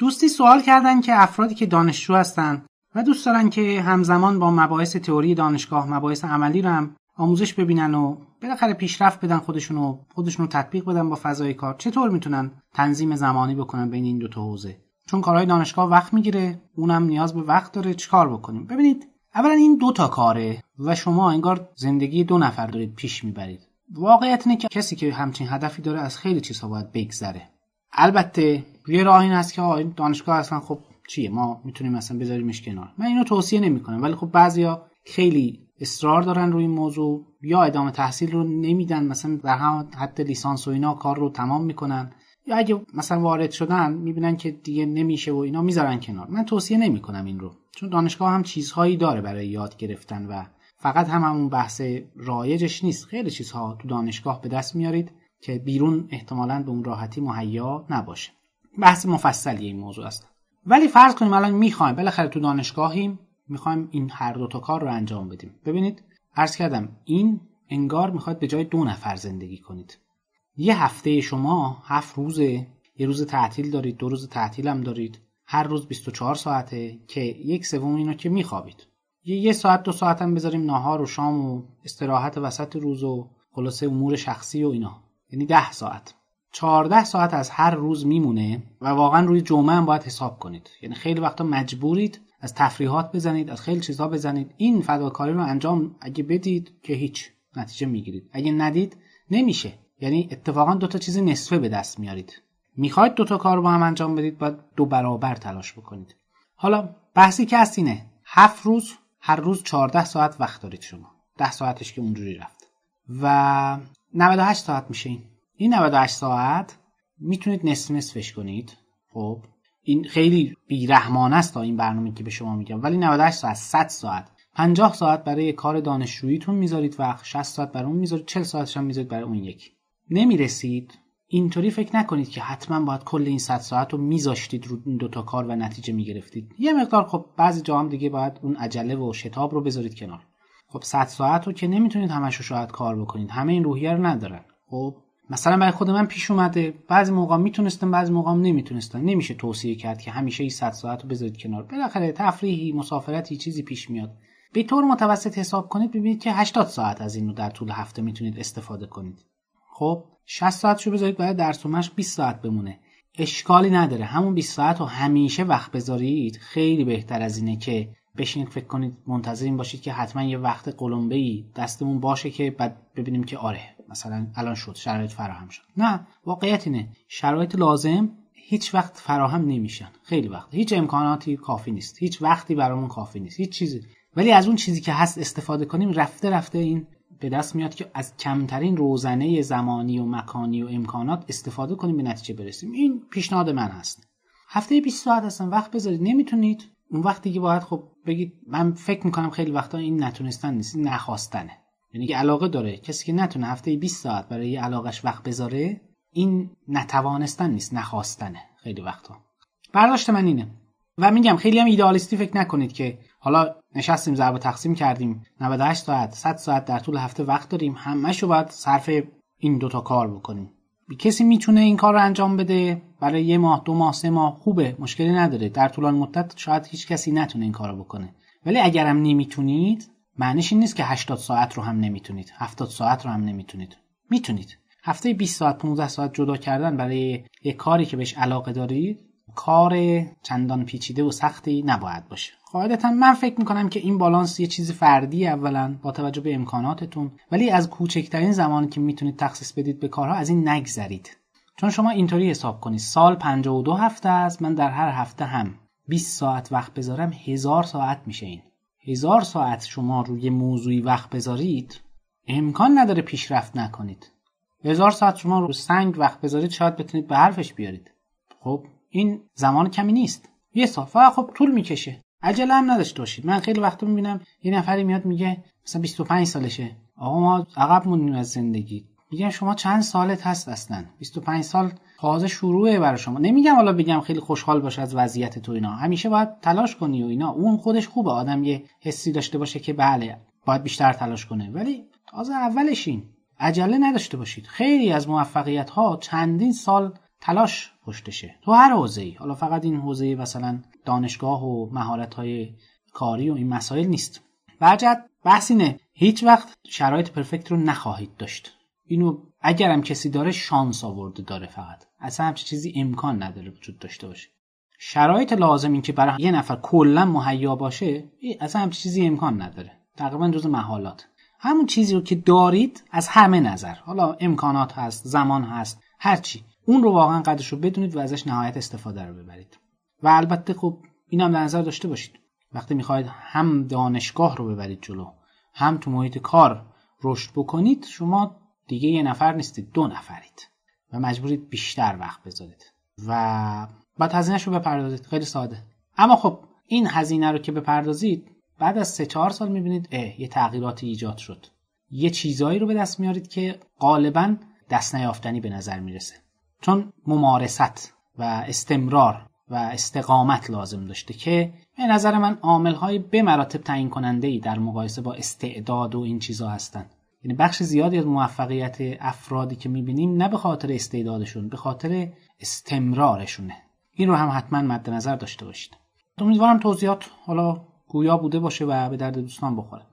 دوستی سوال کردن که افرادی که دانشجو هستن و دوست دارن که همزمان با مباحث تئوری دانشگاه مباحث عملی رو هم آموزش ببینن و بالاخره پیشرفت بدن خودشون و خودشون رو تطبیق بدن با فضای کار. چطور می‌تونن تنظیم زمانی بکنن بین این دو تا حوزه؟ چون کارهای دانشگاه وقت می‌گیره اونم نیاز به وقت داره. چیکار بکنیم؟ ببینید اولا این دو تا کاره و شما انگار زندگی دو نفر دارید پیش می‌برید. واقعیت اینه که کسی که همچین هدفی داره از خیلی چیزها باید بگذره. البته یه راه این هست که دانشگاه اصلا خب چیه؟ ما می‌تونیم مثلا بذاریمش کنار. من اینو توصیه نمی‌کنم ولی خب بعضیا خیلی اصرار دارن روی این موضوع یا ادامه تحصیل رو نمیدن مثلا در هم حد لیسانس و اینا کار رو تمام می‌کنن یا اگه مثلا وارد شدن می‌بینن که دیگه نمیشه و اینا می‌ذارن کنار. من توصیه نمی‌کنم این رو چون دانشگاه هم چیزهایی داره برای یاد گرفتن و فقط هم همون بحث رایجش نیست. خیلی چیزها تو دانشگاه به دست میارید. که بیرون احتمالا به اون راحتی مهیا نباشه. بحث مفصلی این موضوع است. ولی فرض کنیم الان می‌خوایم بالاخره تو دانشگاهیم می‌خوایم این هر دو تا کار رو انجام بدیم. ببینید عرض کردم این انگار می‌خواد به جای دو نفر زندگی کنید. یه هفته شما هفت روزه یه روز تعطیل دارید دو روز تعطیل هم دارید. هر روز 24 ساعته که یک سوم اینو که میخوابید. یه یه ساعت دو ساعت هم بذاریم نهار و شام و استراحت وسط روز و خلاصه امور شخصی و اینا. یعنی ده ساعت. 14 ساعت از هر روز میمونه و واقعا روی جمعه هم باید حساب کنید. یعنی خیلی وقتا مجبورید از تفریحات بزنید از خیلی چیزها بزنید. این فداکاری رو انجام اگه بدید که هیچ نتیجه می‌گیرید. اگه ندید نمیشه. یعنی اتفاقا دو تا چیز نصفه به دست میارید می‌خواید دو تا کار با هم انجام بدید باید دو برابر تلاش بکنید. حالا بحثی که هست اینه. هفت روز هر روز 14 ساعت وقت دارید شما. 10 ساعتش که اونجوری رفت. و 98 ساعت میشه این. این 98 ساعت می‌تونید نصف نصفش کنید. خب. این خیلی بیرحمانه است تا این برنامه که به شما میگم. ولی 98 ساعت 100 ساعت. 50 ساعت برای کار دانشجوییتون می‌ذارید وقت 60 ساعت برای اون می‌ذارید. 40 ساعتش هم می‌ذارید برای اون یکی نمی‌رسید. اینطوری فکر نکنید که حتما باید کل این 100 ساعت رو میذاشتید رو این دوتا کار و نتیجه می‌گرفتید. یه مقدار خب بعضی جا هم دیگه باید اون عجله و شتاب رو بذارید کنار. خب 100 ساعت رو که نمی‌تونید همش رو شاید کار بکنید. همه این روحیه رو ندارن. خب مثلا برای خود من پیش اومده بعضی موقع می‌تونستم بعضی موقع نمی‌تونستم. نمیشه توصیه کرد که همیشه این 100 ساعت رو بذارید کنار. بالاخره تفریحی مسافرتی چیزی پیش میاد. به طور متوسط حساب کنید ببینید که 80 ساعت از این رو در طول هفته می‌تونید استفاده کنید. خب 60 ساعت رو بذارید برای درس و مشق 20 ساعت بمونه. اشکالی نداره. همون 20 ساعت رو همیشه وقت بذارید. خیلی بهتر از اینه که بشینید فکر کنید منتظر این باشید که حتما یه وقت قلمبه ای دستمون باشه که بعد ببینیم که آره مثلا الان شد شرایط فراهم شد. نه واقعیت اینه. شرایط لازم هیچ وقت فراهم نمیشن. خیلی وقت. هیچ امکاناتی کافی نیست. هیچ وقتی برامون کافی نیست. هیچ چیزی. ولی از اون چیزی که هست استفاده کنیم رفته رفته این به دست میاد که از کمترین روزنه زمانی و مکانی و امکانات استفاده کنیم به نتیجه برسیم. این پیشنهاد من هست. هفته 20 ساعت هستن وقت بذارید. نمی‌تونید. اون وقتی که باید خب بگید من فکر می‌کنم خیلی وقتا این نتونستن نیست این نخواستنه. یعنی که علاقه داره. کسی که نتونه هفته 20 ساعت برای علاقش وقت بذاره این نتوانستن نیست نخواستنه خیلی وقتا. برداشت من اینه. و میگم خیلی هم ایدئالیستی فکر نکنید که حالا نشستیم ضرب تقسیم کردیم. 98 ساعت 100 ساعت در طول هفته وقت داریم. همهشو باید صرف این دوتا کار بکنیم. کسی می‌تونه این کار رو انجام بده؟ برای یه ماه دو ماه سه ماه؟ خوبه مشکلی نداره. در طولان مدت شاید هیچ کسی نتونه این کار رو بکنه. ولی اگرم نمی‌تونید معنیش این نیست که 80 ساعت رو هم نمی‌تونید. 70 ساعت رو هم نمی‌تونید. می‌تونید. هفته 20 ساعت 15 ساعت جدا کردن برای یک کاری که بهش علاقه دارید کار چندان پیچیده و سختی نباید باشه. قاعدتا من فکر می‌کنم که این بالانس یه چیز فردی اولا با توجه به امکاناتتون ولی از کوچکترین زمانی که می‌تونید تخصیص بدید به کارها از این نگذرید. چون شما اینطوری حساب کنید سال 52 هفته است من در هر هفته هم 20 ساعت وقت بذارم هزار ساعت میشه این. هزار ساعت شما روی موضوعی وقت بذارید امکان نداره پیشرفت نکنید. هزار ساعت شما رو سنگ وقت بذارید شاید بتونید به حرفش بیارید. خب این زمان کمی نیست. یه سال فقط خب طول می‌کشه. عجله هم نداشته باشید. من خیلی وقتا می‌بینم یه نفری میاد میگه مثلا 25 سالشه. آقا ما عقب موندیم از زندگی. میگم شما چند سالت هست اصلا؟ 25 سال تازه شروعه برای شما. نمیگم حالا بگم خیلی خوشحال باش از وضعیت تو اینا. همیشه باید تلاش کنی و اینا. اون خودش خوبه. آدم یه حسی داشته باشه که بله باید بیشتر تلاش کنه. ولی تازه اولشین عجله نداشته باشید. خیلی از موفقیت ها چندین سال تلاش پشتشه. تو هر حوزه‌ای. حالا فقط این حوزه مثلا دانشگاه و مهارت‌های کاری و این مسائل نیست. برجت بحث اینه هیچ وقت شرایط پرفکت رو نخواهید داشت. اینو اگرم کسی داره شانس آورده داره فقط. اصلا همچین چیزی امکان نداره وجود داشته باشه. شرایط لازم این که برای یه نفر کلا مهیا باشه اصلا همچین چیزی امکان نداره. تقریبا جز محالات. همون چیزی رو که دارید از همه نظر. حالا امکانات هست زمان هست هرچی. اون رو واقعا قدرش رو بدونید و ازش نهایت استفاده رو ببرید. و البته خب این هم در نظر داشته باشید. وقتی می‌خواید هم دانشگاه رو ببرید جلو هم تو محیط کار رشد بکنید شما دیگه یه نفر نیستید دو نفرید و مجبورید بیشتر وقت بذارید. و بعد هزینهش رو بپردازید. خیلی ساده. اما خب این هزینه رو که بپردازید بعد از سه چهار سال می‌بینید اه یه تغییراتی ایجاد شد. یه چیزایی رو به دست میارید که غالبا دست نیافتنی به نظر می‌رسه. چون ممارست و استمرار و استقامت لازم داشته که به نظر من عامل های به مراتب تعیین کننده در مقایسه با استعداد و این چیزها هستن. یعنی بخش زیادی از موفقیت افرادی که می‌بینیم نه به خاطر استعدادشون به خاطر استمرارشونه. این رو هم حتما مد نظر داشته باشید. امیدوارم توضیحات حالا گویا بوده باشه و به درد دوستان بخوره.